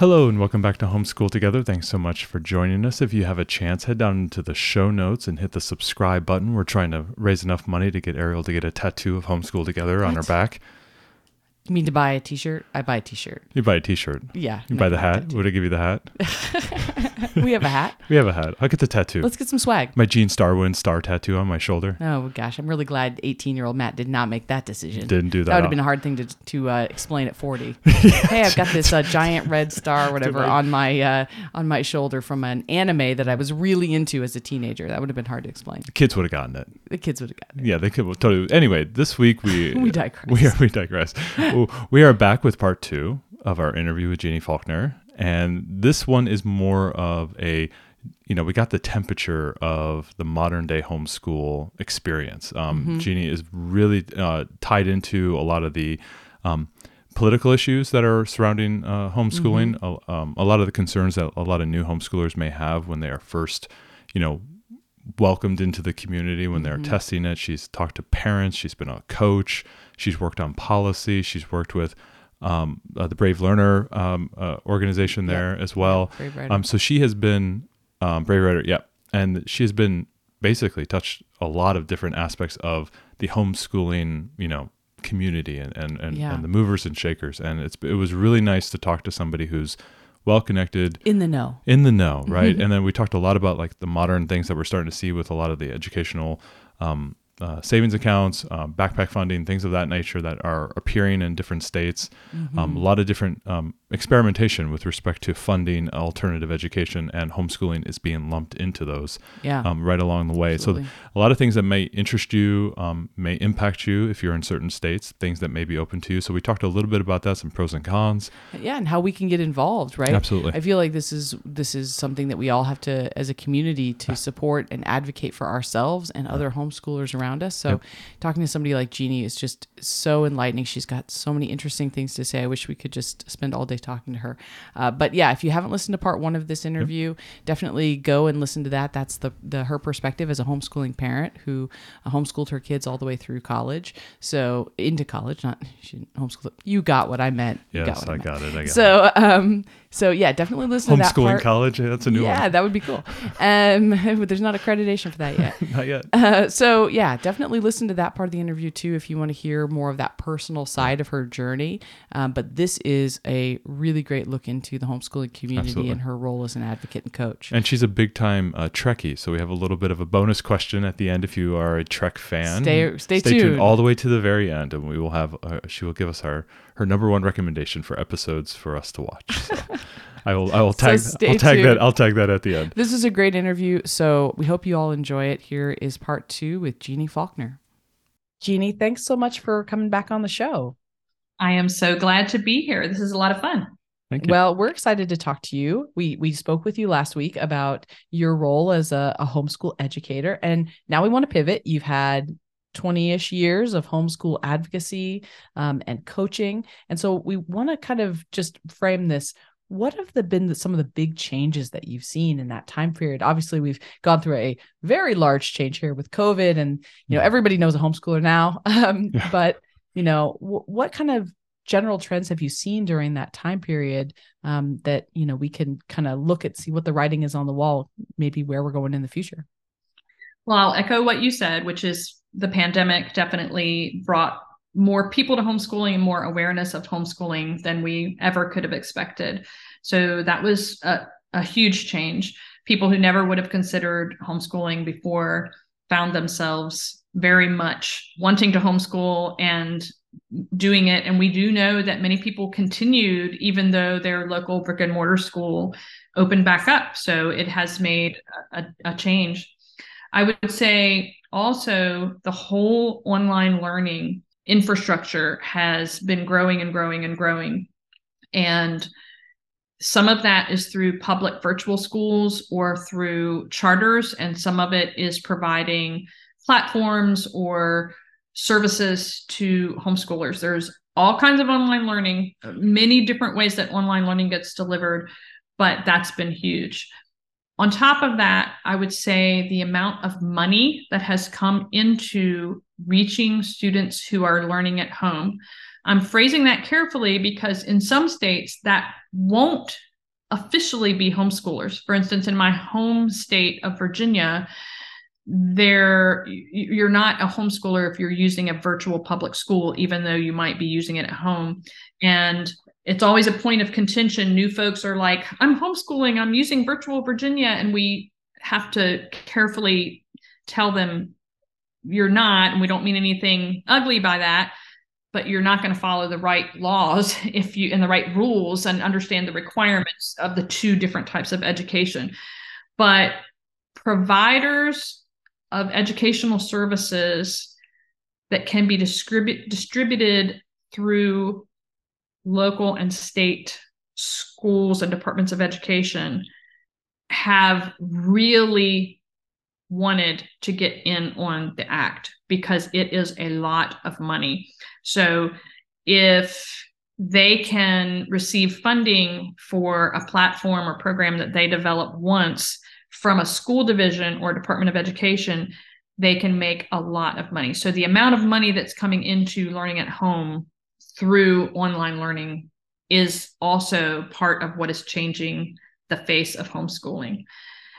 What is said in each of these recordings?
Hello, and welcome back to Homeschool Together. Thanks so much for joining us. If you have a chance, head down into the show notes and hit the subscribe button. We're trying to raise enough money to get Ariel to get a tattoo of Homeschool Together on her back. You mean to buy a t-shirt? I buy a t-shirt. You buy a t shirt. Yeah. You no, buy the hat. Would I give you the hat? we have a hat. We have a hat. I'll get the tattoo. Let's get some swag. My Gene Starwind star tattoo on my shoulder. Oh gosh, I'm really glad 18 year old Matt did not make that decision. Didn't do that. That would have been a hard thing to to uh, explain at 40. hey, I've got this uh, giant red star, or whatever, on my uh, on my shoulder from an anime that I was really into as a teenager. That would have been hard to explain. The kids would have gotten it. The kids would have gotten it. Yeah, they could totally. Anyway, this week we We digress. We we digress. We are back with part two of our interview with Jeannie Faulkner, and this one is more of a, you know, we got the temperature of the modern day homeschool experience. Um, Mm-hmm. Jeannie is really uh, tied into a lot of the. Um, Political issues that are surrounding uh, homeschooling, Mm-hmm. a- um, a lot of the concerns that a lot of new homeschoolers may have when they are first, you know, welcomed into the community when they're testing it. She's talked to parents. She's been a coach. She's worked on policy. She's worked with um, uh, the Brave Learner um, uh, organization there as well. Brave Um, so she has been um, Brave Writer, yeah, and she has been basically touched a lot of different aspects of the homeschooling, you know, community and and, and, Yeah. and the movers and shakers. And it's it was really nice to talk to somebody who's well connected in the know. in the know, right? Mm-hmm. and then we talked a lot about like the modern things that we're starting to see with a lot of the educational um, uh, savings accounts, uh, backpack funding, things of that nature that are appearing in different states. Mm-hmm. Um, a lot of different um, experimentation with respect to funding alternative education and homeschooling is being lumped into those Yeah. um, right along the way. Absolutely. So a lot of things that may interest you, um, may impact you if you're in certain states, things that may be open to you. So we talked a little bit about that, some pros and cons. yeah and how we can get involved right Absolutely. i feel like this is this is something that we all have to as a community to support and advocate for ourselves and other homeschoolers around us. So talking to somebody like jeannie is just so enlightening. She's got so many interesting things to say. I wish we could just spend all day talking to her. Uh, but yeah if you haven't listened to part one of this interview definitely go and listen to that. That's the, the her perspective as a homeschooling parent who uh, homeschooled her kids all the way through college. So into college not she didn't homeschool you got what i meant. Yes, got what I meant. got it. I got it. So, um, so yeah, definitely listen to that Homeschooling part. college, yeah, that's a new yeah, one. that would be cool. Um, but there's not accreditation for that yet. Not yet. Uh, so yeah, definitely listen to that part of the interview too if you want to hear more of that personal side of her journey. Um, but this is a really great look into the homeschooling community Absolutely. and her role as an advocate and coach. And she's a big time uh, Trekkie, so we have a little bit of a bonus question at the end if you are a Trek fan. Stay- stay tuned. all the way to the very end, and we will have uh, she will give us her her number one recommendation for episodes for us to watch. So I will I will tag stay I'll tag tuned. that I'll tag that at the end. This is a great interview, so we hope you all enjoy it. Here is part two with Jeannie Faulkner. Jeannie, thanks so much for coming back on the show. I am so glad to be here. This is a lot of fun. Thank you. Well, we're excited to talk to you. We we spoke with you last week about your role as a, a homeschool educator, and now we want to pivot. You've had 20-ish years of homeschool advocacy um, and coaching, and so we want to kind of just frame this. What have the, been the, some of the big changes that you've seen in that time period? Obviously, we've gone through a very large change here with COVID, and you know everybody knows a homeschooler now. Um, Yeah. But you know, w- what kind of general trends have you seen during that time period um, that you know we can kind of look at see what the writing is on the wall maybe where we're going in the future Well, I'll echo what you said, which is the pandemic definitely brought more people to homeschooling and more awareness of homeschooling than we ever could have expected. So that was a, a huge change. People who never would have considered homeschooling before found themselves very much wanting to homeschool and doing it. And we do know that many people continued, even though their local brick and mortar school opened back up. So it has made a, a change. I would say also the whole online learning infrastructure has been growing and growing and growing. And some of that is through public virtual schools or through charters, and some of it is providing platforms or services to homeschoolers. There's all kinds of online learning, many different ways that online learning gets delivered, but that's been huge. On top of that, I would say the amount of money that has come into reaching students who are learning at home. I'm phrasing that carefully because in some states that won't officially be homeschoolers. For instance, in my home state of Virginia, there you're not a homeschooler if you're using a virtual public school even though you might be using it at home and it's always a point of contention. New folks are like i'm homeschooling i'm using virtual virginia and we have to carefully tell them you're not and we don't mean anything ugly by that but you're not going to follow the right laws if you and the right rules and understand the requirements of the two different types of education. But providers of educational services that can be distribu- distributed through local and state schools and departments of education have really wanted to get in on the act because it is a lot of money. So if they can receive funding for a platform or program that they develop once from a school division or Department of Education, they can make a lot of money. So the amount of money that's coming into learning at home through online learning is also part of what is changing the face of homeschooling.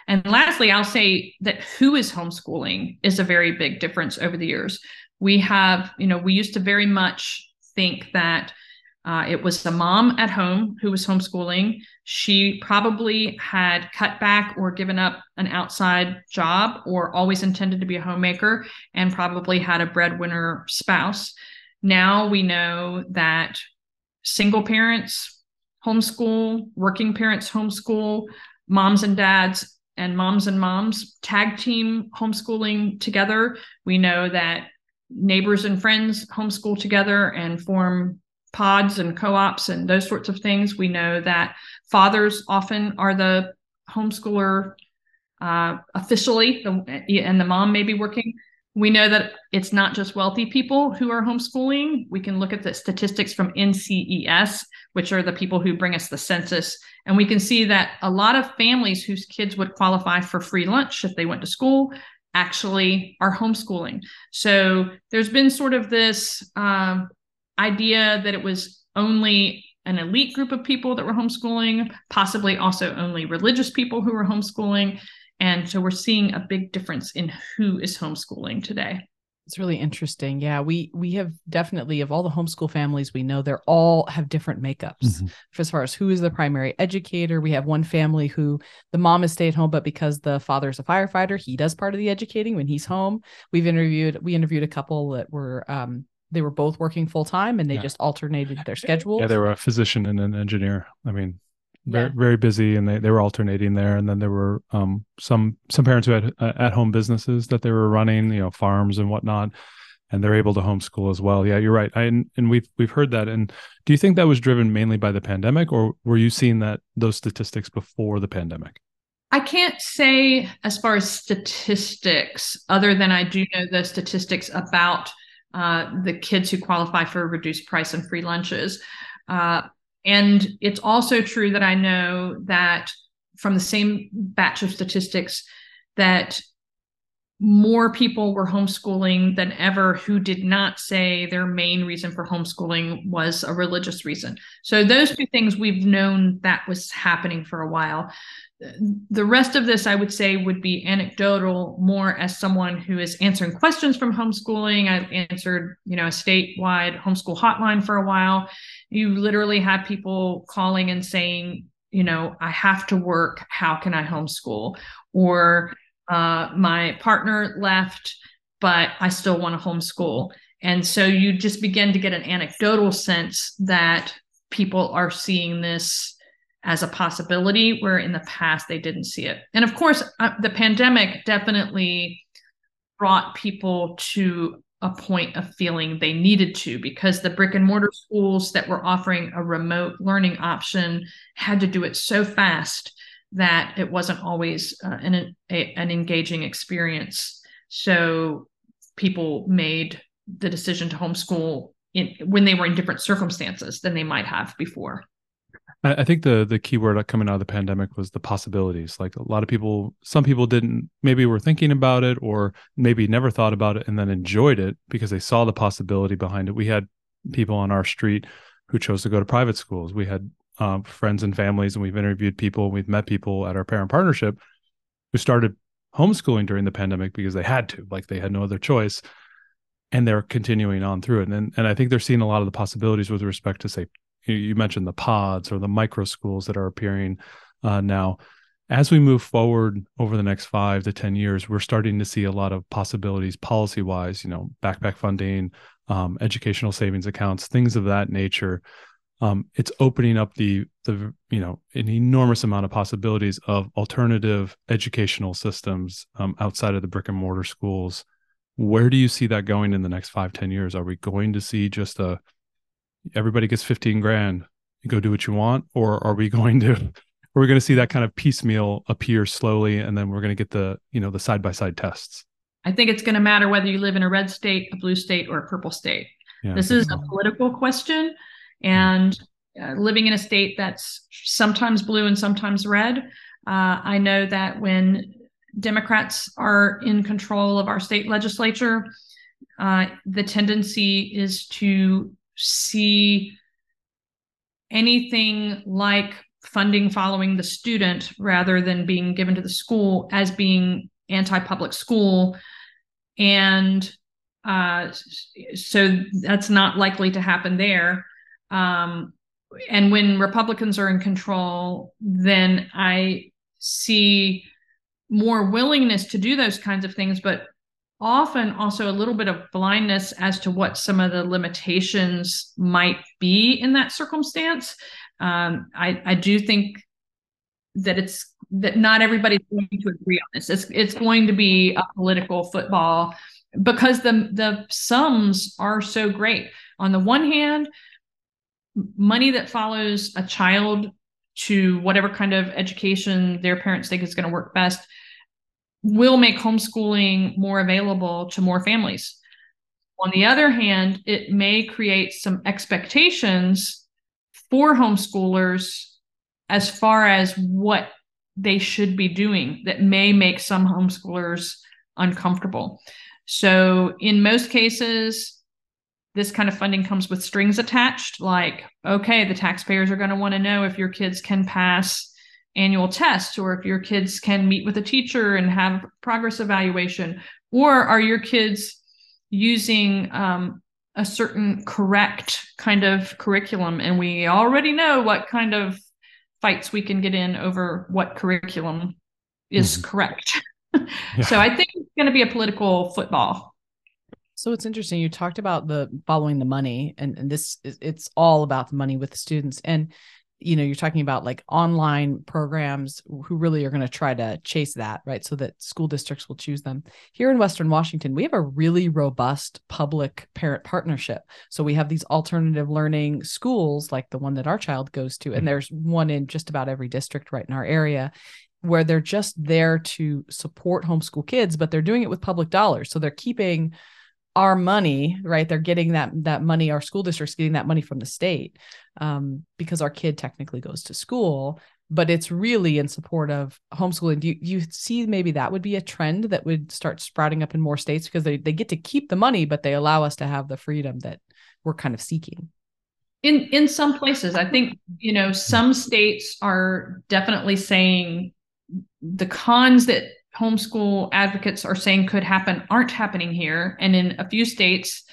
And lastly, I'll say that who is homeschooling is a very big difference over the years. We have, you know, we used to very much think that uh, it was the mom at home who was homeschooling. She probably had cut back or given up an outside job or always intended to be a homemaker and probably had a breadwinner spouse. Now we know that single parents homeschool, working parents homeschool, moms and dads and moms and moms tag team homeschooling together. We know that neighbors and friends homeschool together and form pods and co-ops and those sorts of things. We know that fathers often are the homeschooler uh, officially, the, and the mom may be working. We know that it's not just wealthy people who are homeschooling. We can look at the statistics from NCES, which are the people who bring us the census, and we can see that a lot of families whose kids would qualify for free lunch if they went to school actually are homeschooling. So there's been sort of this um, idea that it was only an elite group of people that were homeschooling, possibly also only religious people who were homeschooling. And so we're seeing a big difference in who is homeschooling today. It's really interesting. Yeah, we we have definitely of all the homeschool families we know, they're all have different makeups mm-hmm. as far as who is the primary educator. We have one family who the mom is stay at home, but because the father is a firefighter, he does part of the educating when he's home. We've interviewed we interviewed a couple that were um, they were both working full time and they yeah. just alternated their schedules. Yeah, they were a physician and an engineer. I mean, very yeah. very busy, and they, they were alternating there. And then there were um, some some parents who had uh, at home businesses that they were running, you know, farms and whatnot, and they're able to homeschool as well. Yeah, you're right. I, and, and we've we've heard that. And do you think that was driven mainly by the pandemic, or were you seeing that those statistics before the pandemic? I can't say as far as statistics, other than I do know the statistics about uh, the kids who qualify for reduced price and free lunches. Uh, and it's also true that I know that from the same batch of statistics that more people were homeschooling than ever who did not say their main reason for homeschooling was a religious reason. So those two things we've known that was happening for a while the rest of this, I would say, would be anecdotal more as someone who is answering questions from homeschooling. I answered, you know, a statewide homeschool hotline for a while. You literally had people calling and saying, you know, I have to work. How can I homeschool? Or uh, my partner left, but I still want to homeschool. And so you just begin to get an anecdotal sense that people are seeing this as a possibility where in the past they didn't see it. And of course, uh, the pandemic definitely brought people to a point of feeling they needed to because the brick and mortar schools that were offering a remote learning option had to do it so fast that it wasn't always uh, an, a, an engaging experience. So people made the decision to homeschool in, when they were in different circumstances than they might have before. I think the the key word coming out of the pandemic was the possibilities. Like a lot of people, some people didn't maybe were thinking about it or maybe never thought about it and then enjoyed it because they saw the possibility behind it. We had people on our street who chose to go to private schools. We had um, friends and families, and we've interviewed people. We've met people at our parent partnership who started homeschooling during the pandemic because they had to, like they had no other choice, and they're continuing on through it. And and I think they're seeing a lot of the possibilities with respect to say you mentioned the pods or the micro schools that are appearing uh, now. As we move forward over the next five to 10 years, we're starting to see a lot of possibilities policy wise, you know, backpack funding, um, educational savings accounts, things of that nature. Um, it's opening up the the you know an enormous amount of possibilities of alternative educational systems um, outside of the brick and mortar schools. Where do you see that going in the next five ten years? Are we going to see just a everybody gets 15 grand you go do what you want or are we going to are we going to see that kind of piecemeal appear slowly and then we're going to get the you know the side by side tests? I think it's going to matter whether you live in a red state a blue state or a purple state. Yeah, this is so. a political question and uh, living in a state that's sometimes blue and sometimes red uh, i know that when democrats are in control of our state legislature uh, the tendency is to see anything like funding following the student rather than being given to the school as being anti-public school. And uh, so that's not likely to happen there. Um, and when republicans are in control then i see more willingness to do those kinds of things but often also a little bit of blindness as to what some of the limitations might be in that circumstance. Um, I, I do think that it's that not everybody's going to agree on this. It's it's going to be a political football because the the sums are so great. On the one hand, money that follows a child to whatever kind of education their parents think is going to work best will make homeschooling more available to more families. On the other hand, it may create some expectations for homeschoolers as far as what they should be doing that may make some homeschoolers uncomfortable. So, in most cases, this kind of funding comes with strings attached, like, okay, the taxpayers are going to want to know if your kids can pass annual tests or if your kids can meet with a teacher and have progress evaluation or are your kids using um, a certain correct kind of curriculum and we already know what kind of fights we can get in over what curriculum is mm-hmm. correct yeah. so i think it's going to be a political football so it's interesting you talked about the following the money and, and this is it's all about the money with the students and you know you're talking about like online programs who really are going to try to chase that right? So that school districts will choose them. Here in western washington we have a really robust public parent partnership. So we have these alternative learning schools like the one that our child goes to and mm-hmm. there's one in just about every district right in our area where they're just there to support homeschool kids but they're doing it with public dollars. So they're keeping our money right? They're getting that that money our school district's getting that money from the state um, because our kid technically goes to school but it's really in support of homeschooling. Do you, you see maybe that would be a trend that would start sprouting up in more states? Because they, they get to keep the money but they allow us to have the freedom that we're kind of seeking. In in some places i think you know some states are definitely saying the cons that homeschool advocates are saying could happen aren't happening here. And in a few states,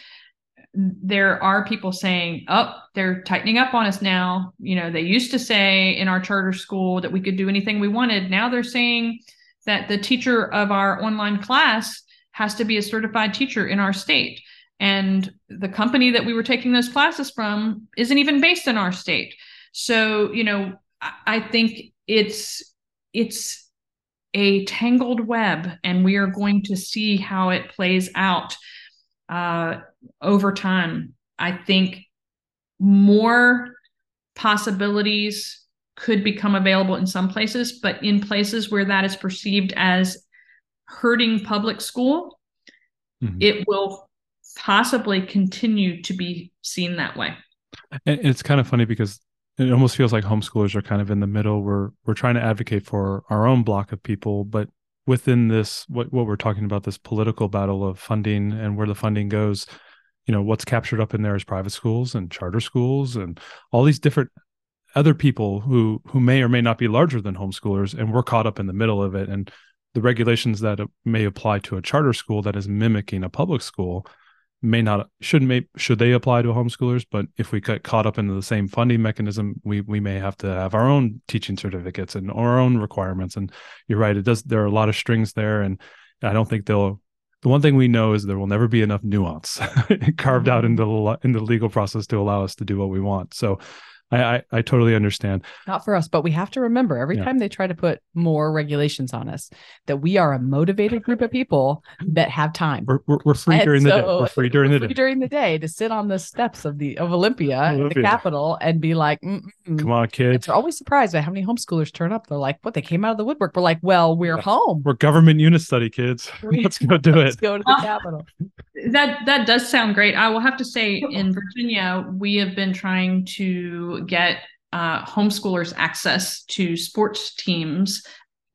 there are people saying, oh, they're tightening up on us now. You know, they used to say in our charter school that we could do anything we wanted. Now they're saying that the teacher of our online class has to be a certified teacher in our state. and the company that we were taking those classes from isn't even based in our state so you know i think it's it's a tangled web and we are going to see how it plays out uh, over time i think more possibilities could become available in some places but in places where that is perceived as hurting public school mm-hmm. it will possibly continue to be seen that way and it's kind of funny because it almost feels like homeschoolers are kind of in the middle. We're we're trying to advocate for our own block of people, but within this, what what we're talking about, this political battle of funding and where the funding goes, you know, what's captured up in there is private schools and charter schools and all these different other people who who may or may not be larger than homeschoolers, and we're caught up in the middle of it. And the regulations that uh, may apply to a charter school that is mimicking a public school may not should may should they apply to homeschoolers but if we get caught up into the same funding mechanism we we may have to have our own teaching certificates and our own requirements. And you're right it does there are a lot of strings there. And i don't think they'll the one thing we know is there will never be enough nuance carved out mm-hmm. into the in the legal process to allow us to do what we want. So I, I, I totally understand. Not for us, but we have to remember every yeah. time they try to put more regulations on us that we are a motivated group of people that have time. We're, we're, we're free and during so the day. We're free during the day. During the day to sit on the steps of the of Olympia, Olympia. the Capitol, and be like, Mm-mm. "Come mm. on, kids!" They're always surprised by how many homeschoolers turn up. They're like, "What? They came out of the woodwork." We're like, "Well, we're yeah. home. We're government unit study kids. Let's go do Let's it. Let's go to the Capitol." That that does sound great. I will have to say, in Virginia, we have been trying to get uh, homeschoolers access to sports teams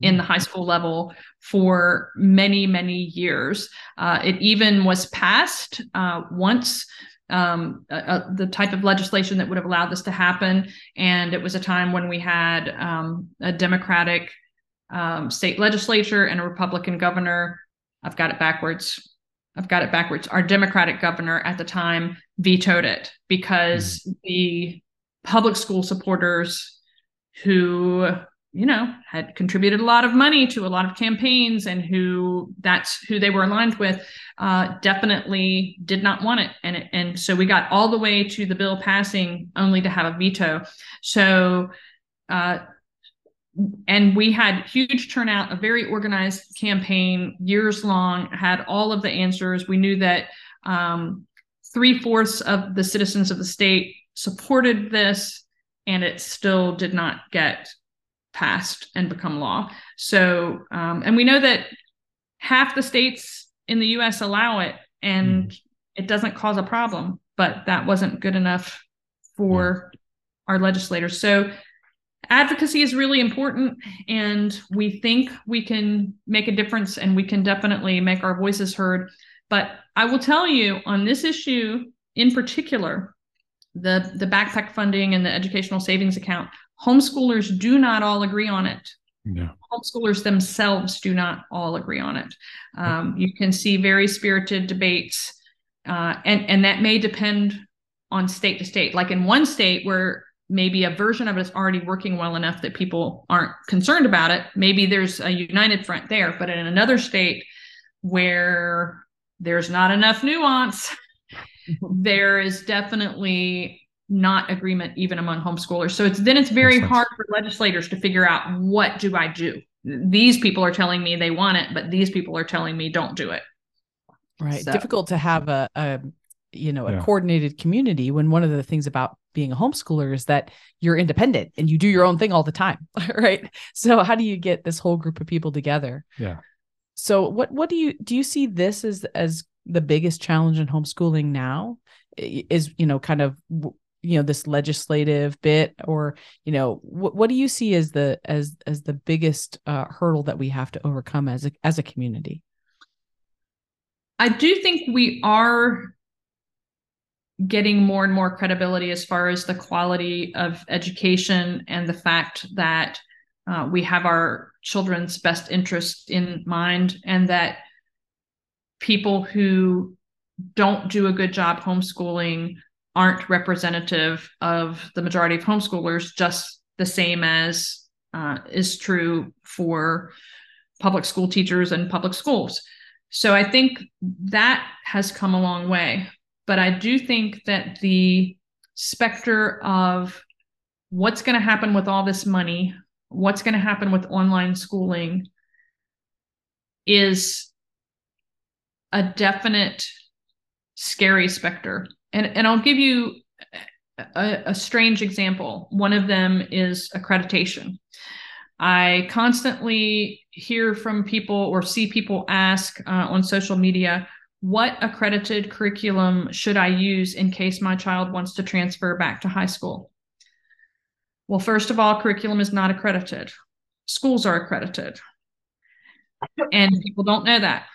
in the high school level for many, many years. Uh, it even was passed uh, once. Um, the type of legislation that would have allowed this to happen. And it was a time when we had um, a Democratic um, state legislature and a Republican governor. I've got it backwards. I've got it backwards. Our Democratic governor at the time vetoed it because mm. the public school supporters who you know had contributed a lot of money to a lot of campaigns and who that's who they were aligned with uh, definitely did not want it and it, and so we got all the way to the bill passing only to have a veto so uh, and we had huge turnout a very organized campaign years long had all of the answers we knew that um, three-fourths of the citizens of the state supported this and it still did not get passed and become law. So, um, and we know that half the states in the US allow it and mm. it doesn't cause a problem, but that wasn't good enough for yeah. our legislators. So, advocacy is really important and we think we can make a difference and we can definitely make our voices heard. But I will tell you on this issue in particular, the the backpack funding and the educational savings account homeschoolers do not all agree on it yeah. homeschoolers themselves do not all agree on it um, you can see very spirited debates uh, and and that may depend on state to state like in one state where maybe a version of it is already working well enough that people aren't concerned about it maybe there's a united front there but in another state where there's not enough nuance mm-hmm. there is definitely not agreement even among homeschoolers. So it's then it's very hard for legislators to figure out what do I do. These people are telling me they want it, but these people are telling me don't do it. Right. So. Difficult to have a, a you know, a yeah. coordinated community when one of the things about being a homeschooler is that you're independent and you do your own thing all the time. Right. So how do you get this whole group of people together? Yeah. So what what do you do you see this as as the biggest challenge in homeschooling now is you know kind of you know this legislative bit or you know what, what do you see as the as as the biggest uh, hurdle that we have to overcome as a as a community i do think we are getting more and more credibility as far as the quality of education and the fact that uh, we have our children's best interest in mind and that people who don't do a good job homeschooling aren't representative of the majority of homeschoolers, just the same as uh, is true for public school teachers and public schools. So I think that has come a long way. But I do think that the specter of what's going to happen with all this money, what's going to happen with online schooling is a definite scary specter. And, and I'll give you a, a strange example. One of them is accreditation. I constantly hear from people or see people ask uh, on social media, what accredited curriculum should I use in case my child wants to transfer back to high school? Well, first of all, curriculum is not accredited. Schools are accredited. And people don't know that.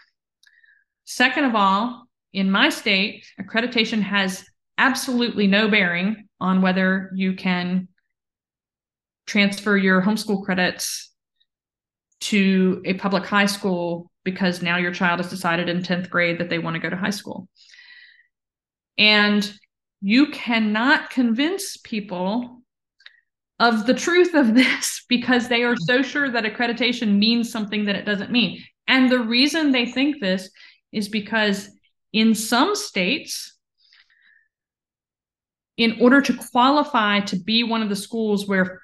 Second of all, in my state, accreditation has absolutely no bearing on whether you can transfer your homeschool credits to a public high school because now your child has decided in 10th grade that they want to go to high school. And you cannot convince people of the truth of this because they are so sure that accreditation means something that it doesn't mean. And the reason they think this is because in some states, in order to qualify to be one of the schools where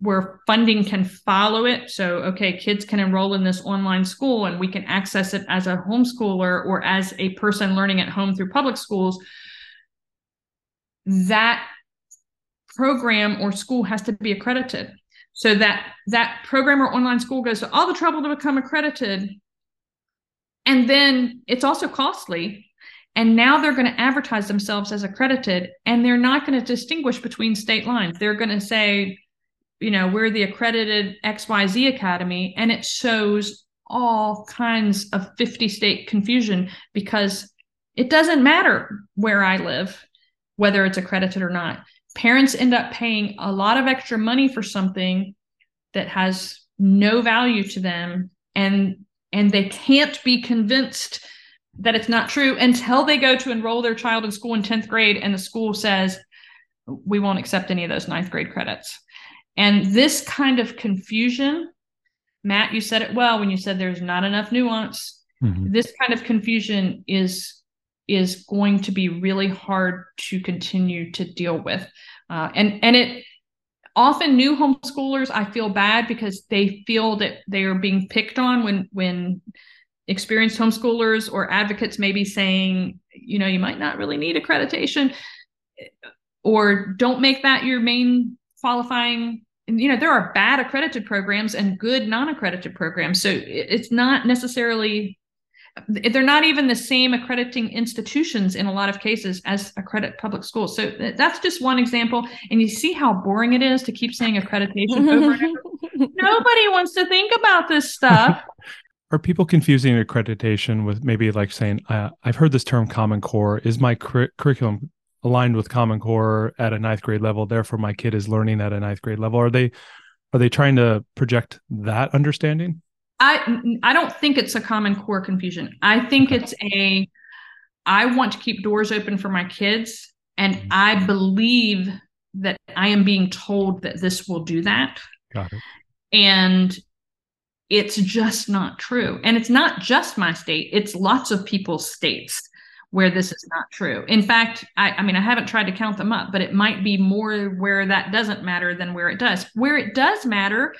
where funding can follow it. So okay kids can enroll in this online school and we can access it as a homeschooler or as a person learning at home through public schools. That program or school has to be accredited. So that that program or online school goes to all the trouble to become accredited. And then it's also costly. And now they're going to advertise themselves as accredited and they're not going to distinguish between state lines. They're going to say, you know, we're the accredited XYZ Academy. And it shows all kinds of 50 state confusion because it doesn't matter where I live, whether it's accredited or not. Parents end up paying a lot of extra money for something that has no value to them and and they can't be convinced that it's not true until they go to enroll their child in school in 10th grade and the school says we won't accept any of those ninth grade credits and this kind of confusion matt you said it well when you said there's not enough nuance mm-hmm. this kind of confusion is is going to be really hard to continue to deal with uh, and and it often new homeschoolers i feel bad because they feel that they are being picked on when when experienced homeschoolers or advocates may be saying, you know, you might not really need accreditation or don't make that your main qualifying. And, you know, there are bad accredited programs and good non accredited programs. So it's not necessarily, they're not even the same accrediting institutions in a lot of cases as accredit public schools. So that's just one example. And you see how boring it is to keep saying accreditation over and over. Nobody wants to think about this stuff are people confusing accreditation with maybe like saying uh, i've heard this term common core is my cur- curriculum aligned with common core at a ninth grade level. Therefore my kid is learning at a ninth grade level. Are they are they trying to project that understanding? I i don't think it's a common core confusion. I think it's a i want to keep doors open for my kids and mm-hmm. i believe that i am being told that this will do that. Got it. And it's just not true. And it's not just my state, it's lots of people's states where this is not true. In fact, I, I, mean, I haven't tried to count them up, but it might be more where that doesn't matter than where it does. Where it does matter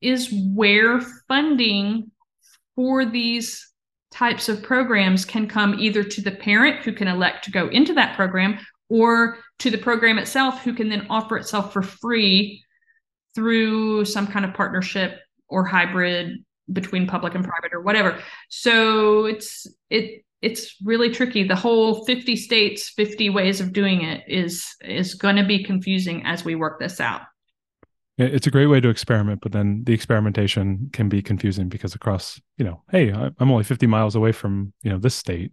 is where funding for these types of programs can come either to the parent who can elect to go into that program or to the program itself who can then offer itself for free through some kind of partnership or hybrid between public and private or whatever. So it's it it's really tricky. The whole 50 states, 50 ways of doing it is is going to be confusing as we work this out. It's a great way to experiment, but then the experimentation can be confusing because across, you know, hey, I'm only 50 miles away from, you know, this state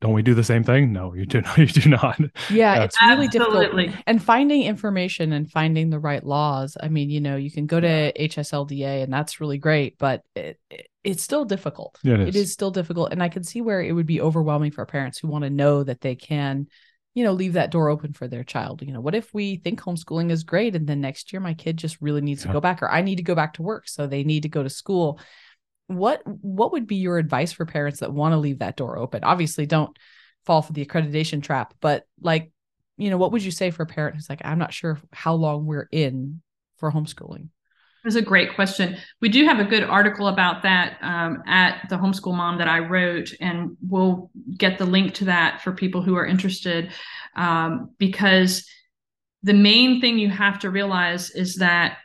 don't we do the same thing? No, you do not. You do not. Yeah, it's really Absolutely. difficult. And finding information and finding the right laws. I mean, you know, you can go to HSLDA and that's really great, but it, it, it's still difficult. Yeah, it, is. it is still difficult. And I can see where it would be overwhelming for parents who want to know that they can, you know, leave that door open for their child. You know, what if we think homeschooling is great and then next year my kid just really needs yeah. to go back or I need to go back to work. So they need to go to school what what would be your advice for parents that want to leave that door open obviously don't fall for the accreditation trap but like you know what would you say for a parent who's like i'm not sure how long we're in for homeschooling that's a great question. We do have a good article about that um, at the homeschool mom that I wrote, and we'll get the link to that for people who are interested. Um, because the main thing you have to realize is that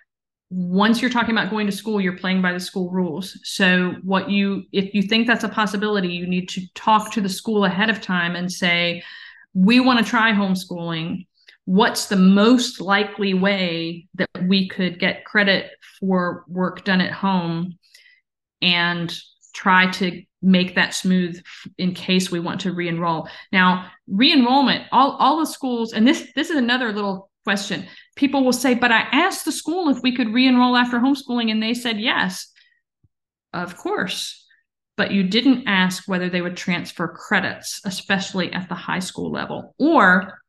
once you're talking about going to school, you're playing by the school rules. So, what you, if you think that's a possibility, you need to talk to the school ahead of time and say, we want to try homeschooling. What's the most likely way that we could get credit for work done at home and try to make that smooth in case we want to re-enroll. Now, re-enrollment, all, all the schools, and this this is another little question. People will say, but I asked the school if we could re-enroll after homeschooling, and they said yes. Of course. But you didn't ask whether they would transfer credits, especially at the high school level. Or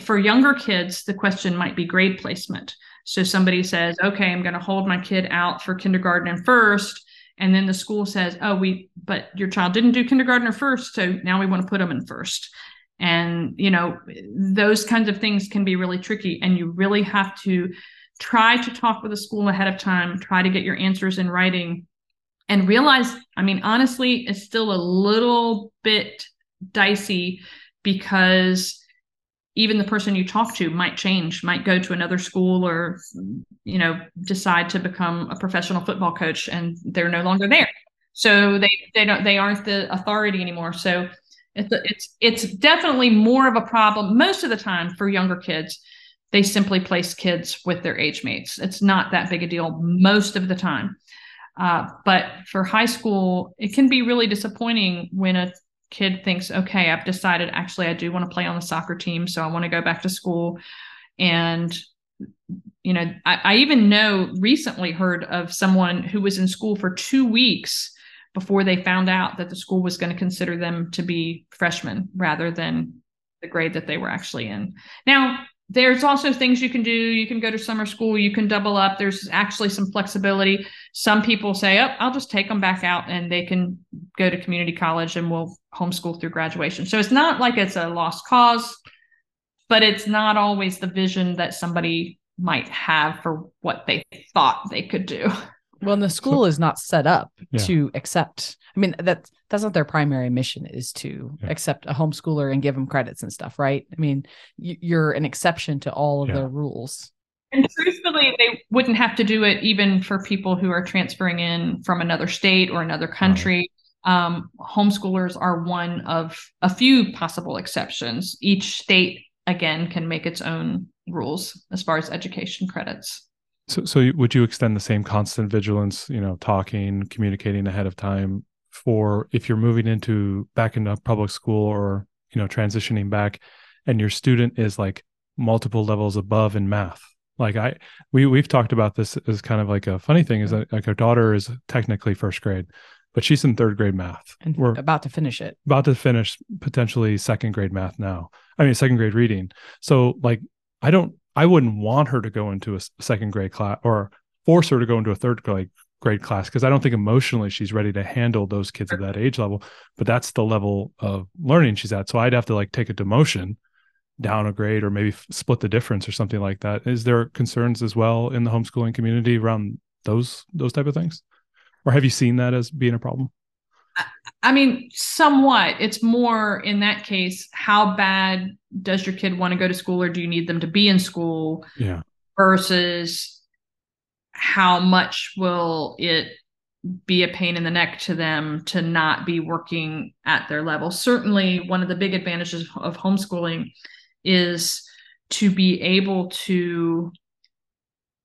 for younger kids, the question might be grade placement. So somebody says, okay, I'm going to hold my kid out for kindergarten and first and then the school says oh we but your child didn't do kindergarten or first so now we want to put them in first and you know those kinds of things can be really tricky and you really have to try to talk with the school ahead of time try to get your answers in writing and realize i mean honestly it's still a little bit dicey because even the person you talk to might change might go to another school or you know decide to become a professional football coach and they're no longer there. So they they don't they aren't the authority anymore. So it's it's it's definitely more of a problem most of the time for younger kids. They simply place kids with their age mates. It's not that big a deal most of the time. Uh, but for high school it can be really disappointing when a kid thinks, okay, I've decided actually I do want to play on the soccer team, so I want to go back to school. And, you know, I, I even know recently heard of someone who was in school for two weeks before they found out that the school was going to consider them to be freshmen rather than the grade that they were actually in. Now, there's also things you can do. You can go to summer school, you can double up. There's actually some flexibility. Some people say, oh, I'll just take them back out and they can go to community college and we'll homeschool through graduation. So it's not like it's a lost cause, but it's not always the vision that somebody might have for what they thought they could do. Well, and the school so, is not set up yeah. to accept. I mean, that that's not their primary mission is to yeah. accept a homeschooler and give them credits and stuff, right? I mean, you're an exception to all of yeah. their rules. And truthfully, they wouldn't have to do it even for people who are transferring in from another state or another country. Right. Um, homeschoolers are one of a few possible exceptions. Each state, again, can make its own rules as far as education credits. So, so would you extend the same constant vigilance, you know, talking, communicating ahead of time for if you're moving into back into public school or, you know, transitioning back and your student is like multiple levels above in math? Like I, we, we've talked about this as kind of like a funny thing is that like our daughter is technically first grade, but she's in third grade math. And we're about to finish it. About to finish potentially second grade math now. I mean, second grade reading. So like, I don't I wouldn't want her to go into a second grade class or force her to go into a third grade grade class because I don't think emotionally she's ready to handle those kids at that age level. But that's the level of learning she's at. So I'd have to like take a demotion down a grade or maybe f- split the difference or something like that. Is there concerns as well in the homeschooling community around those those type of things? Or have you seen that as being a problem? I mean, somewhat. It's more in that case, how bad does your kid want to go to school or do you need them to be in school? Yeah. Versus how much will it be a pain in the neck to them to not be working at their level? Certainly, one of the big advantages of homeschooling is to be able to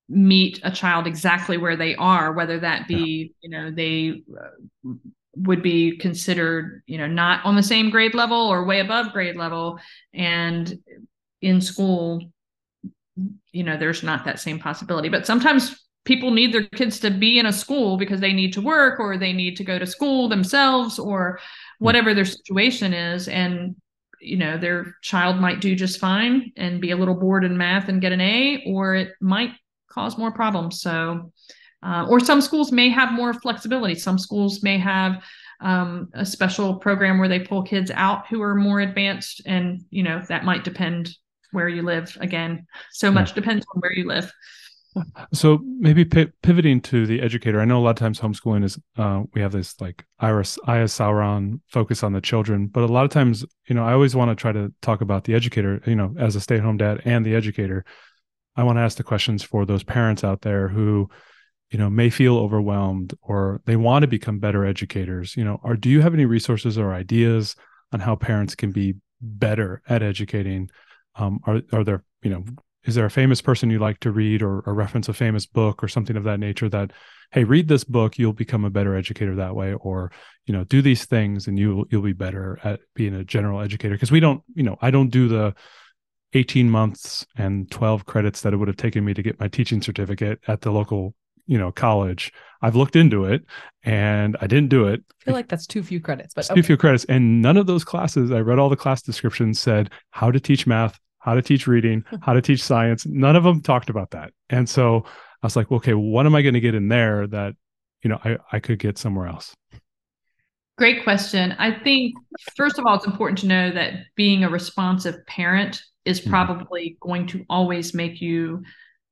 meet a child exactly where they are whether that be yeah. you know they uh, would be considered you know not on the same grade level or way above grade level. And in school you know there's not that same possibility. But sometimes people need their kids to be in a school because they need to work or they need to go to school themselves or hmm. whatever their situation is. And you know their child might do just fine and be a little bored in math and get an A or it might cause more problems. So Uh, or some schools may have more flexibility. Some schools may have um, a special program where they pull kids out who are more advanced, and you know that might depend where you live. Again, so much yeah. depends on where you live. So maybe p- pivoting to the educator. I know a lot of times homeschooling is uh, we have this like Iris Aya Sauron focus on the children, but a lot of times, you know, I always want to try to talk about the educator. You know, as a stay-at-home dad and the educator, I want to ask the questions for those parents out there who, you know, may feel overwhelmed or they want to become better educators. You know, or do you have any resources or ideas on how parents can be better at educating? Um, are are there you know is there a famous person you like to read or, or reference a famous book or something of that nature that hey read this book you'll become a better educator that way or you know do these things and you you'll be better at being a general educator because we don't you know i don't do the 18 months and 12 credits that it would have taken me to get my teaching certificate at the local you know college i've looked into it and i didn't do it i feel like that's too few credits but okay. too few credits and none of those classes i read all the class descriptions said how to teach math how to teach reading, how to teach science. None of them talked about that. And so I was like, okay, what am I going to get in there that, you know, I, I could get somewhere else? Great question. I think, first of all, it's important to know that being a responsive parent is mm-hmm. probably mm-hmm. going to always make you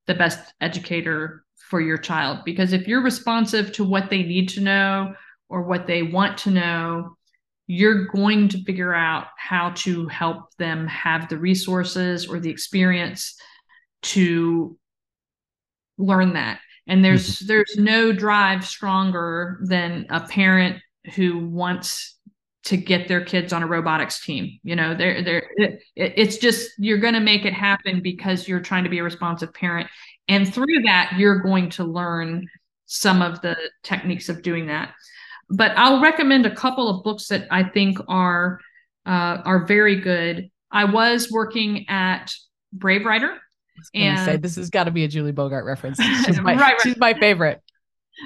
the best educator for your child. Because if you're responsive to what they need to know or what they want to know, you're going to figure out how to help them have the resources or the experience to learn that and there's mm-hmm. there's no drive stronger than a parent who wants to get their kids on a robotics team you know they're they're it, it's just you're going to make it happen because you're trying to be a responsive parent and through that you're going to learn some of the techniques of doing that but I'll recommend a couple of books that I think are uh, are very good. I was working at Brave Writer. and say this has got to be a Julie Bogart reference. She's my, right, right. she's my favorite.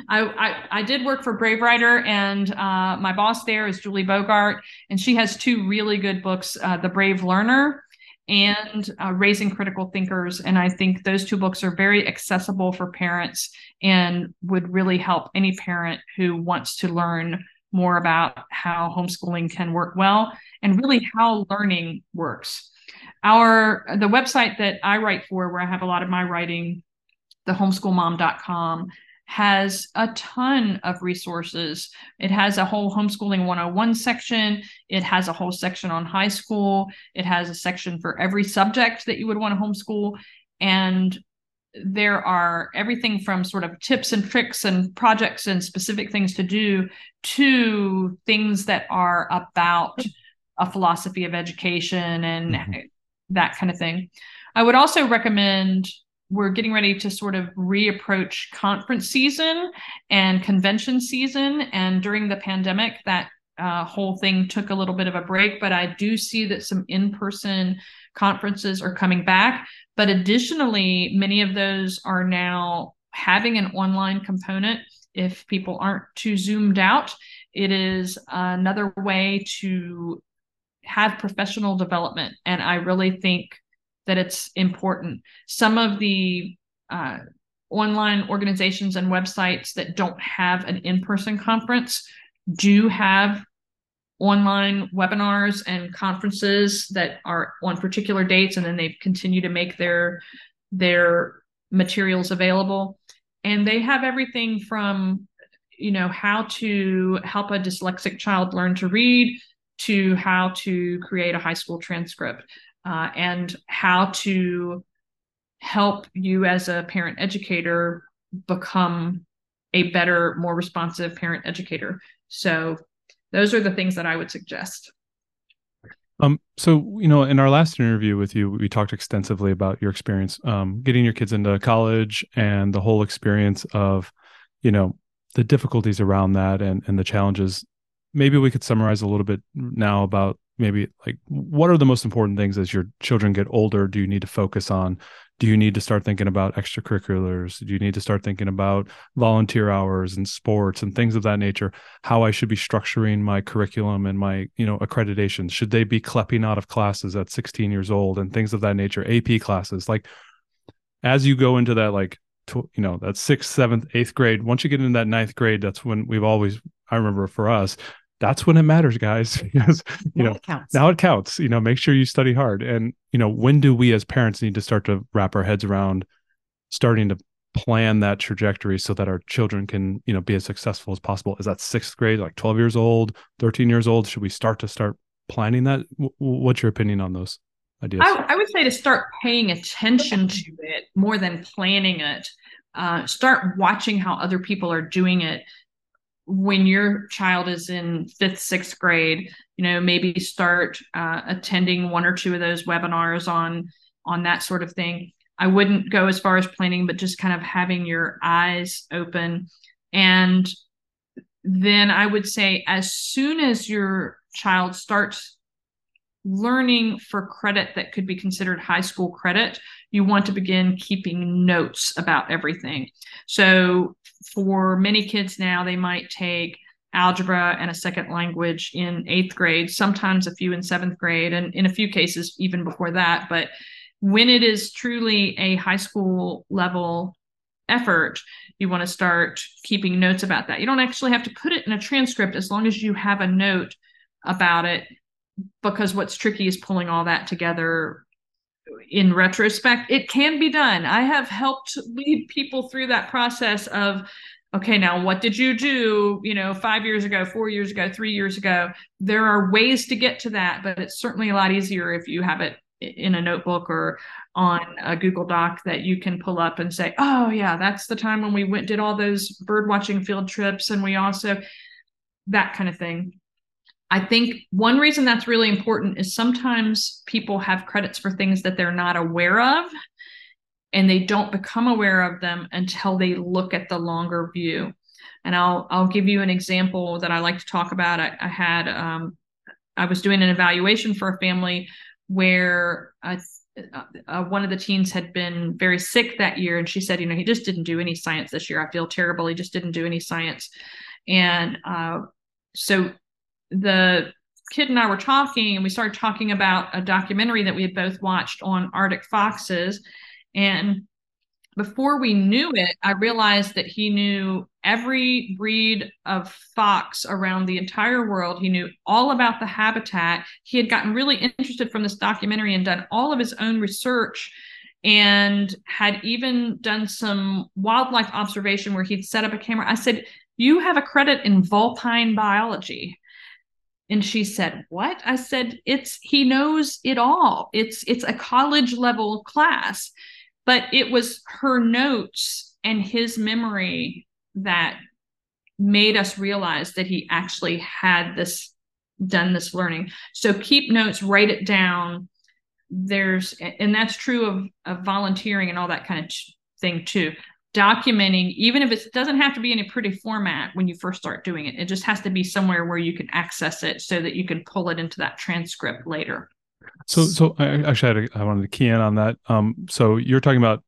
I, I, I did work for Brave Writer, and uh, my boss there is Julie Bogart, and she has two really good books: uh, The Brave Learner and uh, Raising Critical Thinkers. And I think those two books are very accessible for parents and would really help any parent who wants to learn more about how homeschooling can work well and really how learning works. Our the website that I write for, where I have a lot of my writing, the homeschoolmom.com, has a ton of resources. It has a whole homeschooling 101 section. It has a whole section on high school. It has a section for every subject that you would want to homeschool. And there are everything from sort of tips and tricks and projects and specific things to do to things that are about a philosophy of education and mm-hmm. that kind of thing. I would also recommend we're getting ready to sort of reapproach conference season and convention season. And during the pandemic, that uh, whole thing took a little bit of a break, but I do see that some in person conferences are coming back. But additionally, many of those are now having an online component if people aren't too zoomed out. It is another way to have professional development. And I really think that it's important. Some of the uh, online organizations and websites that don't have an in person conference do have online webinars and conferences that are on particular dates and then they continue to make their their materials available and they have everything from you know how to help a dyslexic child learn to read to how to create a high school transcript uh, and how to help you as a parent educator become a better, more responsive parent educator. So those are the things that I would suggest. Um, so you know, in our last interview with you, we talked extensively about your experience um, getting your kids into college and the whole experience of, you know, the difficulties around that and and the challenges. Maybe we could summarize a little bit now about maybe like what are the most important things as your children get older do you need to focus on do you need to start thinking about extracurriculars do you need to start thinking about volunteer hours and sports and things of that nature how i should be structuring my curriculum and my you know accreditations should they be clepping out of classes at 16 years old and things of that nature ap classes like as you go into that like to, you know that sixth, seventh, eighth grade. Once you get into that ninth grade, that's when we've always. I remember for us, that's when it matters, guys. because you Now know it counts. now it counts. You know, make sure you study hard. And you know, when do we as parents need to start to wrap our heads around starting to plan that trajectory so that our children can you know be as successful as possible? Is that sixth grade, like twelve years old, thirteen years old? Should we start to start planning that? W- w- what's your opinion on those ideas? I, I would say to start paying attention to it more than planning it. Uh, start watching how other people are doing it. When your child is in fifth, sixth grade, you know, maybe start uh, attending one or two of those webinars on on that sort of thing. I wouldn't go as far as planning, but just kind of having your eyes open. And then I would say, as soon as your child starts learning for credit that could be considered high school credit, you want to begin keeping notes about everything. So, for many kids now, they might take algebra and a second language in eighth grade, sometimes a few in seventh grade, and in a few cases, even before that. But when it is truly a high school level effort, you want to start keeping notes about that. You don't actually have to put it in a transcript as long as you have a note about it because what's tricky is pulling all that together in retrospect. It can be done. I have helped lead people through that process of okay now what did you do you know 5 years ago 4 years ago 3 years ago? There are ways to get to that but it's certainly a lot easier if you have it in a notebook or on a google doc that you can pull up and say oh yeah that's the time when we went did all those bird watching field trips and we also that kind of thing I think one reason that's really important is sometimes people have credits for things that they're not aware of and they don't become aware of them until they look at the longer view. And I'll I'll give you an example that I like to talk about. I, I had um, I was doing an evaluation for a family where one of the teens had been very sick that year, and she said, you know, he just didn't do any science this year. I feel terrible. He just didn't do any science, and uh, so the kid and I were talking, and we started talking about a documentary that we had both watched on Arctic foxes. And before we knew it, I realized that he knew every breed of fox around the entire world. He knew all about the habitat. He had gotten really interested from this documentary and done all of his own research and had even done some wildlife observation where he'd set up a camera. I said, You have a credit in vulpine biology and she said what? I said it's he knows it all. It's it's a college level class but it was her notes and his memory that made us realize that he actually had this done this learning. So keep notes write it down. There's and that's true of, of volunteering and all that kind of thing too documenting, even if it doesn't have to be in a pretty format when you first start doing it. It just has to be somewhere where you can access it so that you can pull it into that transcript later. So, so I actually had a, I wanted to key in on that. Um, so you're talking about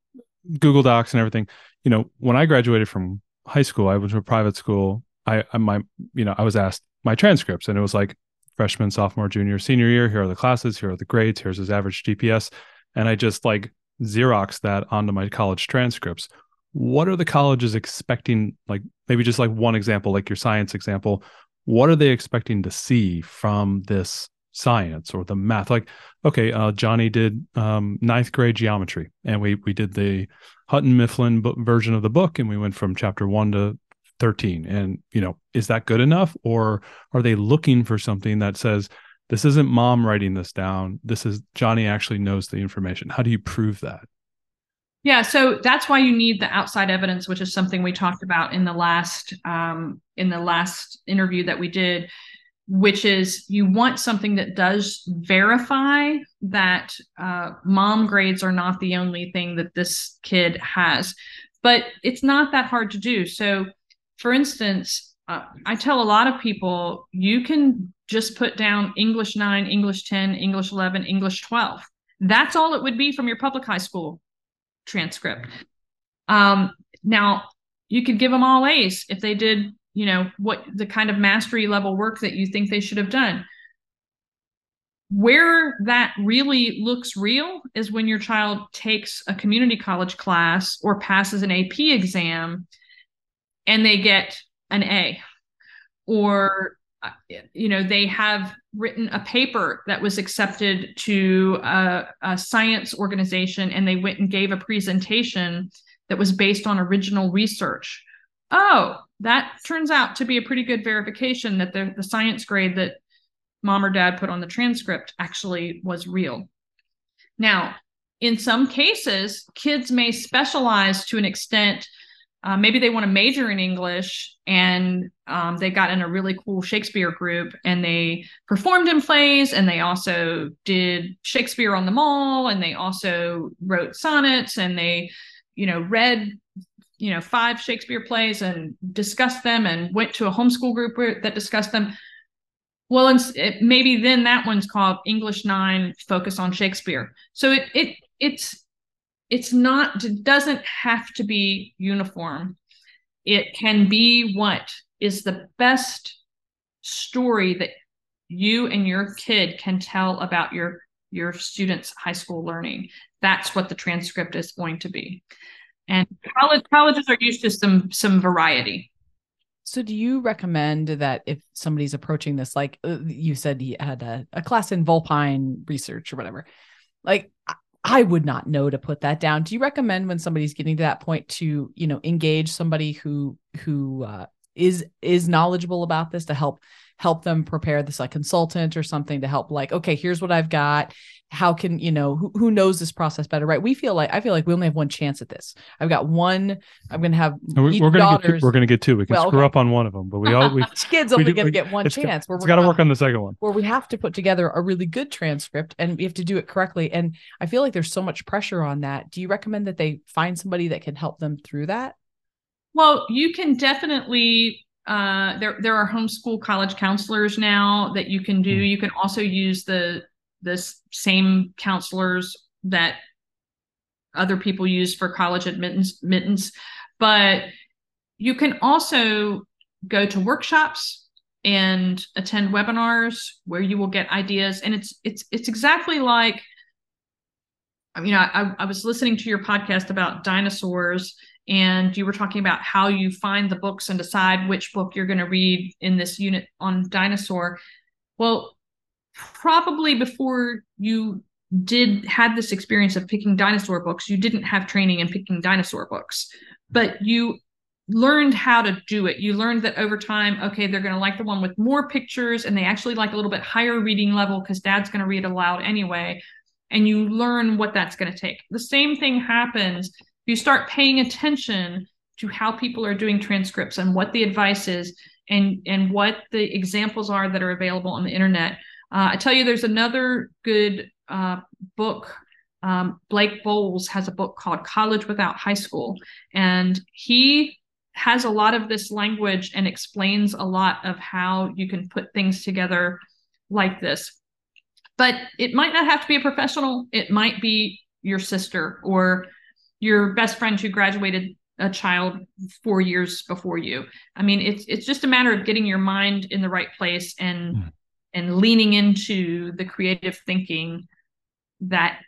Google Docs and everything. You know, when I graduated from high school, I went to a private school. I, I my, you know, I was asked my transcripts, and it was like freshman, sophomore, junior, senior year. Here are the classes. Here are the grades. Here's his average GPS, and I just like Xerox that onto my college transcripts what are the colleges expecting like maybe just like one example like your science example what are they expecting to see from this science or the math? Like okay uh, johnny did um, ninth grade geometry and we we did the houghton mifflin version of the book and we went from chapter 1 to 13 and you know is that good enough or are they looking for something that says this isn't mom writing this down. This is johnny actually knows the information. How do you prove that yeah, so that's why you need the outside evidence, which is something we talked about in the last um, in the last interview that we did, which is you want something that does verify that uh, mom grades are not the only thing that this kid has, but it's not that hard to do. So, for instance, uh, I tell a lot of people you can just put down English nine, English ten, English eleven, English twelve. That's all it would be from your public high school transcript. Um, now, you could give them all A's if they did, you know, what the kind of mastery level work that you think they should have done. where that really looks real is when your child takes a community college class or passes an AP exam and they get an A or you know they have written a paper that was accepted to a, a, science organization and they went and gave a presentation that was based on original research oh that turns out to be a pretty good verification that the, the science grade that mom or dad put on the transcript actually was real. Now, in some cases, kids may specialize to an extent. Uh, maybe they want to major in English and um, they got in a really cool Shakespeare group and they performed in plays and they also did Shakespeare on the Mall and they also wrote sonnets and they, you know, read, you know, five Shakespeare plays and discussed them and went to a homeschool group that discussed them. Well, and it, maybe then that one's called English Nine, focus on Shakespeare. So it it it's it's not it doesn't have to be uniform. It can be what is the best story that you and your kid can tell about your your students' high school learning. That's what the transcript is going to be. And college colleges are used to some some variety. So, do you recommend that if somebody's approaching this, like uh, you said, he had a, a class in vulpine research or whatever, like I would not know to put that down. Do you recommend when somebody's getting to that point to, you know, engage somebody who who uh, is is knowledgeable about this to help help them prepare this like consultant or something to help like okay here's what i've got how can you know who, who knows this process better right? We feel like i feel like we only have one chance at this. I've got one i'm gonna have we're, we're gonna get two, we're gonna get two. We can well, screw okay. up on one of them but we all we kids only we, gonna we, get one chance we're got to work on the second one. where we have to put together a really good transcript and we have to do it correctly. And i feel like there's so much pressure on that. Do you recommend that they find somebody that can help them through that? Well you can definitely uh, there there are homeschool college counselors now that you can do. Hmm. You can also use the the same counselors that other people use for college admittance, admittance. but you can also go to workshops and attend webinars where you will get ideas and it's it's it's exactly like um, I mean I I was listening to your podcast about dinosaurs and you were talking about how you find the books and decide which book you're going to read in this unit on dinosaur well probably before you did had this experience of picking dinosaur books you didn't have training in picking dinosaur books but you learned how to do it. You learned that over time okay they're going to like the one with more pictures and they actually like a little bit higher reading level because dad's going to read aloud anyway and you learn what that's going to take. The same thing happens if you start paying attention to how people are doing transcripts and what the advice is and and what the examples are that are available on the internet uh, i tell you there's another good uh, book um, blake Boles has a book called college without high school and he has a lot of this language and explains a lot of how you can put things together like this but it might not have to be a professional it might be your sister or your best friend who graduated a child four years before you. I mean, it's it's just a matter of getting your mind in the right place and mm. And leaning into the creative thinking that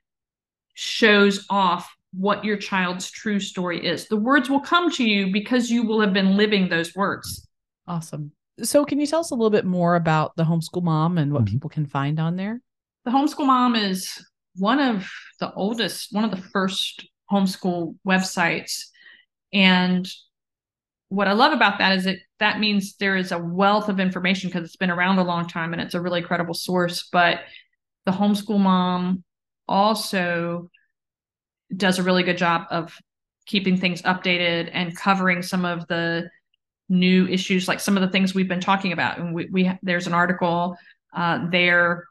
shows off what your child's true story is. The words will come to you because you will have been living those words. Awesome. So, can you tell us a little bit more about the homeschool mom and what mm-hmm. people can find on there? The homeschool mom is one of the oldest, one of the first homeschool websites. And what I love about that is that that means there is a wealth of information because it's been around a long time and it's a really credible source. But the homeschool mom also does a really good job of keeping things updated and covering some of the new issues like some of the things we've been talking about and we, we there's an article uh, there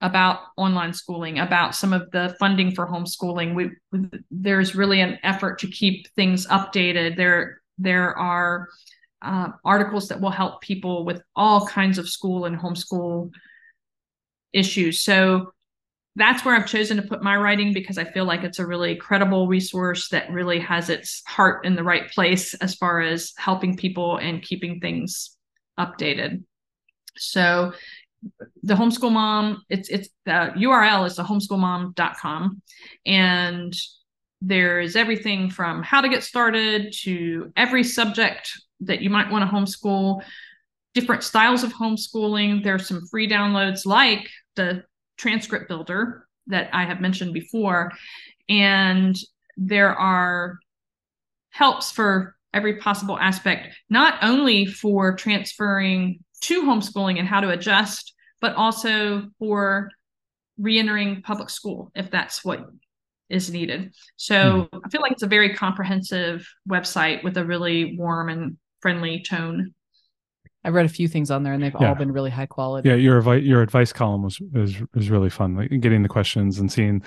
about online schooling, about some of the funding for homeschooling. We, there's really an effort to keep things updated. There, there are uh, articles that will help people with all kinds of school and homeschool issues. So that's where I've chosen to put my writing because I feel like it's a really credible resource that really has its heart in the right place as far as helping people and keeping things updated. So the homeschool mom it's it's the url is the homeschoolmom.com and there's everything from how to get started to every subject that you might want to homeschool different styles of homeschooling. There's some free downloads like the transcript builder that i have mentioned before and there are helps for every possible aspect not only for transferring to homeschooling and how to adjust but also for reentering public school if that's what is needed. So mm. I feel like it's a very comprehensive website with a really warm and friendly tone. I read a few things on there, and they've yeah. all been really high quality. Yeah, your advice your advice column was is is really fun. Like getting the questions and seeing,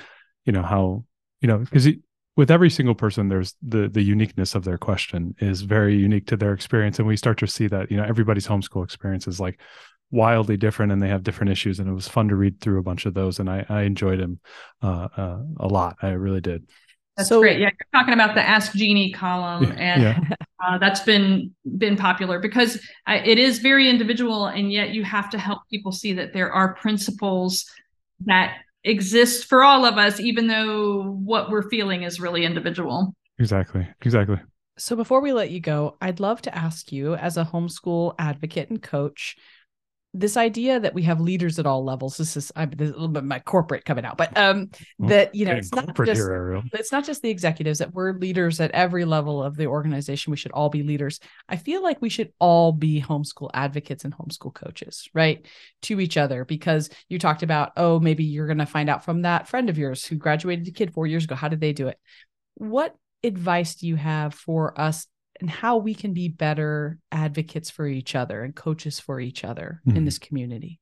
you know, how you know because with every single person, there's the the uniqueness of their question is very unique to their experience, and we start to see that you know everybody's homeschool experience is like wildly different and they have different issues and it was fun to read through a bunch of those and i, I enjoyed him uh, uh, a lot. I really did. That's so, great. Yeah you're talking about the ask jeannie column yeah, and yeah. Uh, that's been been popular because I, it is very individual and yet you have to help people see that there are principles that exist for all of us even though what we're feeling is really individual. Exactly exactly. So before we let you go i'd love to ask you as a homeschool advocate and coach this idea that we have leaders at all levels this is I'm, this is a little bit my corporate coming out but um that you know it's not just here, it's not just the executives that we're leaders at every level of the organization we should all be leaders. I feel like we should all be homeschool advocates and homeschool coaches right to each other because you talked about oh maybe you're going to find out from that friend of yours who graduated a kid 4 years ago how did they do it? What advice do you have for us and how we can be better advocates for each other and coaches for each other mm-hmm. in this community?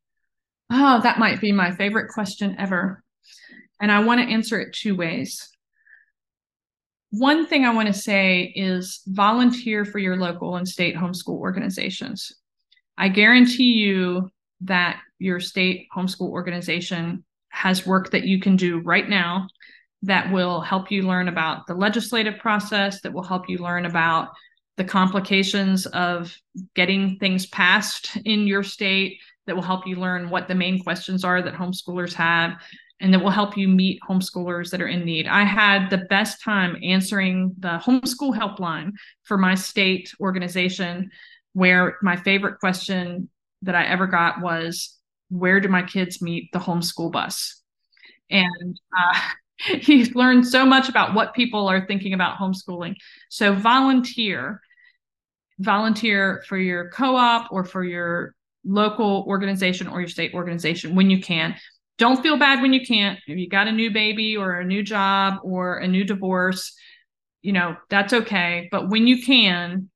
Oh, that might be my favorite question ever. And I want to answer it two ways. One thing I want to say is volunteer for your local and state homeschool organizations. I guarantee you that your state homeschool organization has work that you can do right now that will help you learn about the legislative process, that will help you learn about the complications of getting things passed in your state that will help you learn what the main questions are that homeschoolers have and that will help you meet homeschoolers that are in need. I had the best time answering the homeschool helpline for my state organization, where my favorite question that I ever got was, Where do my kids meet the homeschool bus? And uh, learned so much about what people are thinking about homeschooling. So volunteer, volunteer for your co-op or for your local organization or your state organization when you can. Don't feel bad when you can't. If you got a new baby or a new job or a new divorce, you know, that's okay. But when you can,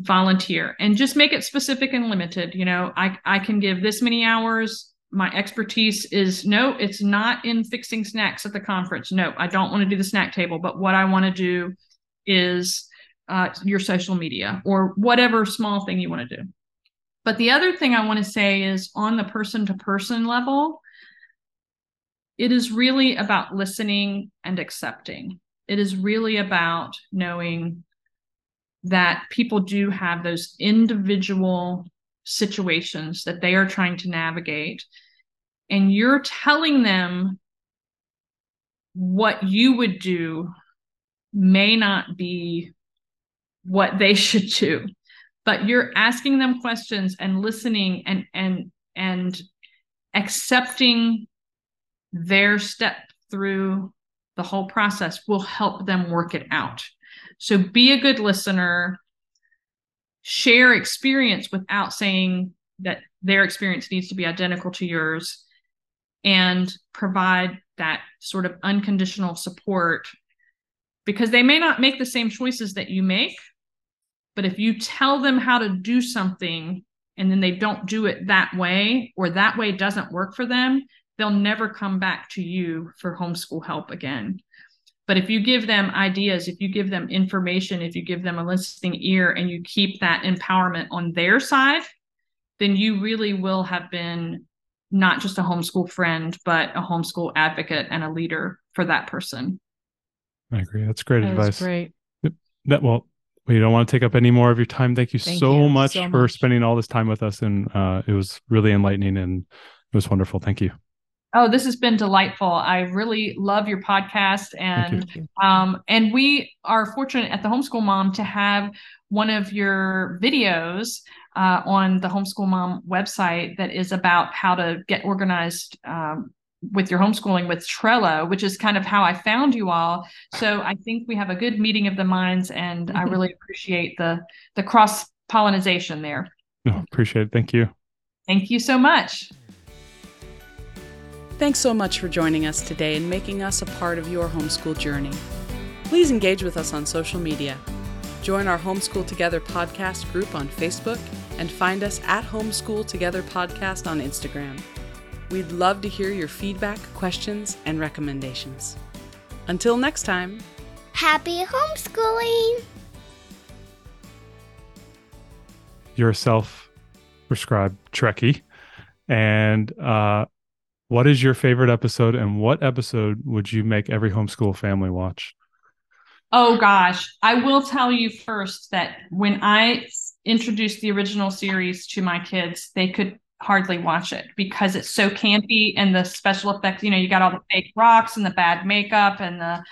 volunteer and just make it specific and limited. You know, I, I can give this many hours my expertise is no, it's not in fixing snacks at the conference. No, I don't want to do the snack table, but what I want to do is uh, your social media or whatever small thing you want to do. But the other thing I want to say is on the person to person level, it is really about listening and accepting. It is really about knowing that people do have those individual situations that they are trying to navigate and you're telling them what you would do may not be what they should do. But you're asking them questions and listening and and and accepting their step through the whole process will help them work it out. So be a good listener. Share experience without saying that their experience needs to be identical to yours and provide that sort of unconditional support because they may not make the same choices that you make but if you tell them how to do something and then they don't do it that way or that way doesn't work for them they'll never come back to you for homeschool help again but if you give them ideas, if you give them information, if you give them a listening ear and you keep that empowerment on their side, then you really will have been not just a homeschool friend, but a homeschool advocate and a leader for that person. I agree. That's great that advice. Great. That well, we don't want to take up any more of your time. Thank you, Thank so, you much so, much for spending all this time with us, and uh, it was really enlightening and It was wonderful. Thank you. Oh, this has been delightful. I really love your podcast and um and we are fortunate at the homeschool mom to have one of your videos uh, on the homeschool mom website that is about how to get organized um, with your homeschooling with Trello, which is kind of how I found you all. So I think we have a good meeting of the minds, and I really appreciate the the cross pollination there. No, appreciate it. Thank you. Thank you so much. Thanks so much for joining us today and making us a part of your homeschool journey. Please engage with us on social media. Join our Homeschool Together podcast group on Facebook and find us at Homeschool Together Podcast on Instagram. We'd love to hear your feedback, questions, and recommendations. Until next time, Happy homeschooling! You're a self prescribed Trekkie. And uh, what is your favorite episode and what episode would you make every homeschool family watch? Oh gosh, I will tell you first that when I introduced the original series to my kids, they could hardly watch it because it's so campy and the special effects, you know, you got all the fake rocks and the bad makeup and the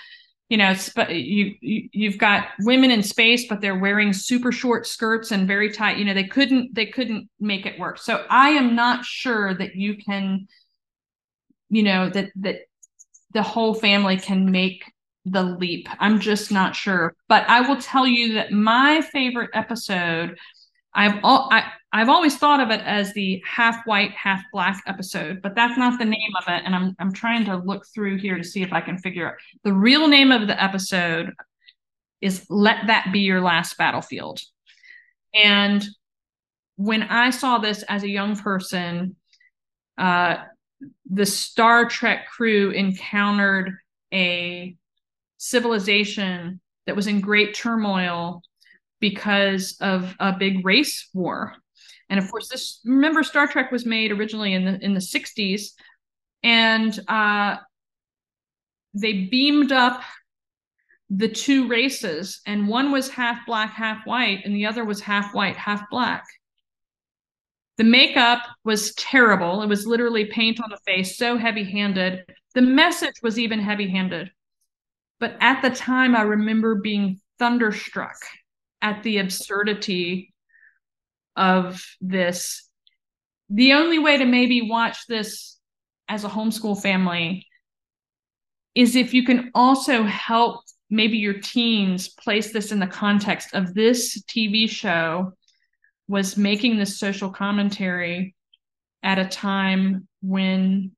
you know, sp- you, you you've got women in space but they're wearing super short skirts and very tight, you know, they couldn't they couldn't make it work. So I am not sure that you can you know that that the whole family can make the leap. I'm just not sure. But I will tell you that my favorite episode, I've all I, I've always thought of it as the half white, half black episode, but that's not the name of it. And I'm I'm trying to look through here to see if I can figure out the real name of the episode is Let That Be Your Last Battlefield. And when I saw this as a young person, uh, the Star Trek crew encountered a civilization that was in great turmoil because of a big race war. And of course, this remember Star Trek was made originally in the in the 60s, and uh, they beamed up the two races, and one was half black, half white, and the other was half white, half black. The makeup was terrible. It was literally paint on the face, so heavy handed. The message was even heavy handed. But at the time, I remember being thunderstruck at the absurdity of this. The only way to maybe watch this as a homeschool family is if you can also help maybe your teens place this in the context of this TV show was making this social commentary at a time when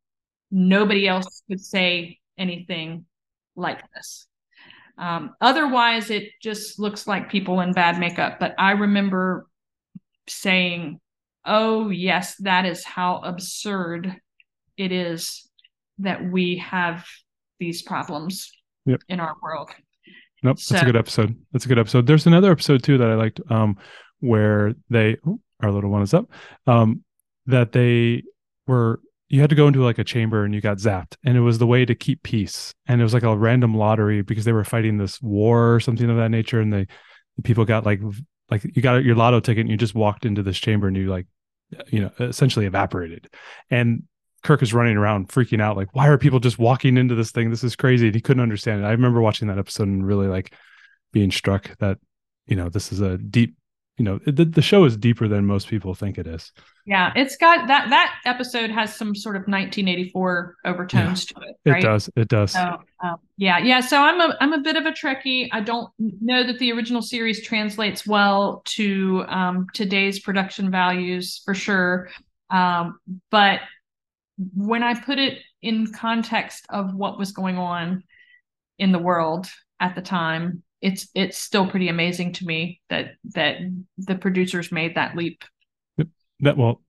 nobody else could say anything like this. Um, otherwise, it just looks like people in bad makeup. But I remember saying, oh, yes, that is how absurd it is that we have these problems yep. in our world. Nope, so, that's a good episode. That's a good episode. There's another episode too that I liked. Um, where they oh, our little one is up um, that they were you had to go into like a chamber and you got zapped and it was the way to keep peace and it was like a random lottery because they were fighting this war or something of that nature and they people got like like you got your lotto ticket and you just walked into this chamber and you like you know essentially evaporated. And kirk is running around freaking out like why are people just walking into this thing? This is crazy. And he couldn't understand it. I remember watching that episode and really like being struck that you know this is a deep you know the, the show is deeper than most people think it is. Yeah it's got that that episode has some sort of 1984 overtones yeah, to it right? it does it does. So, um, yeah yeah so i'm a i'm a bit of a trekkie. I don't know that the original series translates well to um, today's production values for sure. Um, but when i put it in context of what was going on in the world at the time it's it's still pretty amazing to me that that the producers made that leap. That well,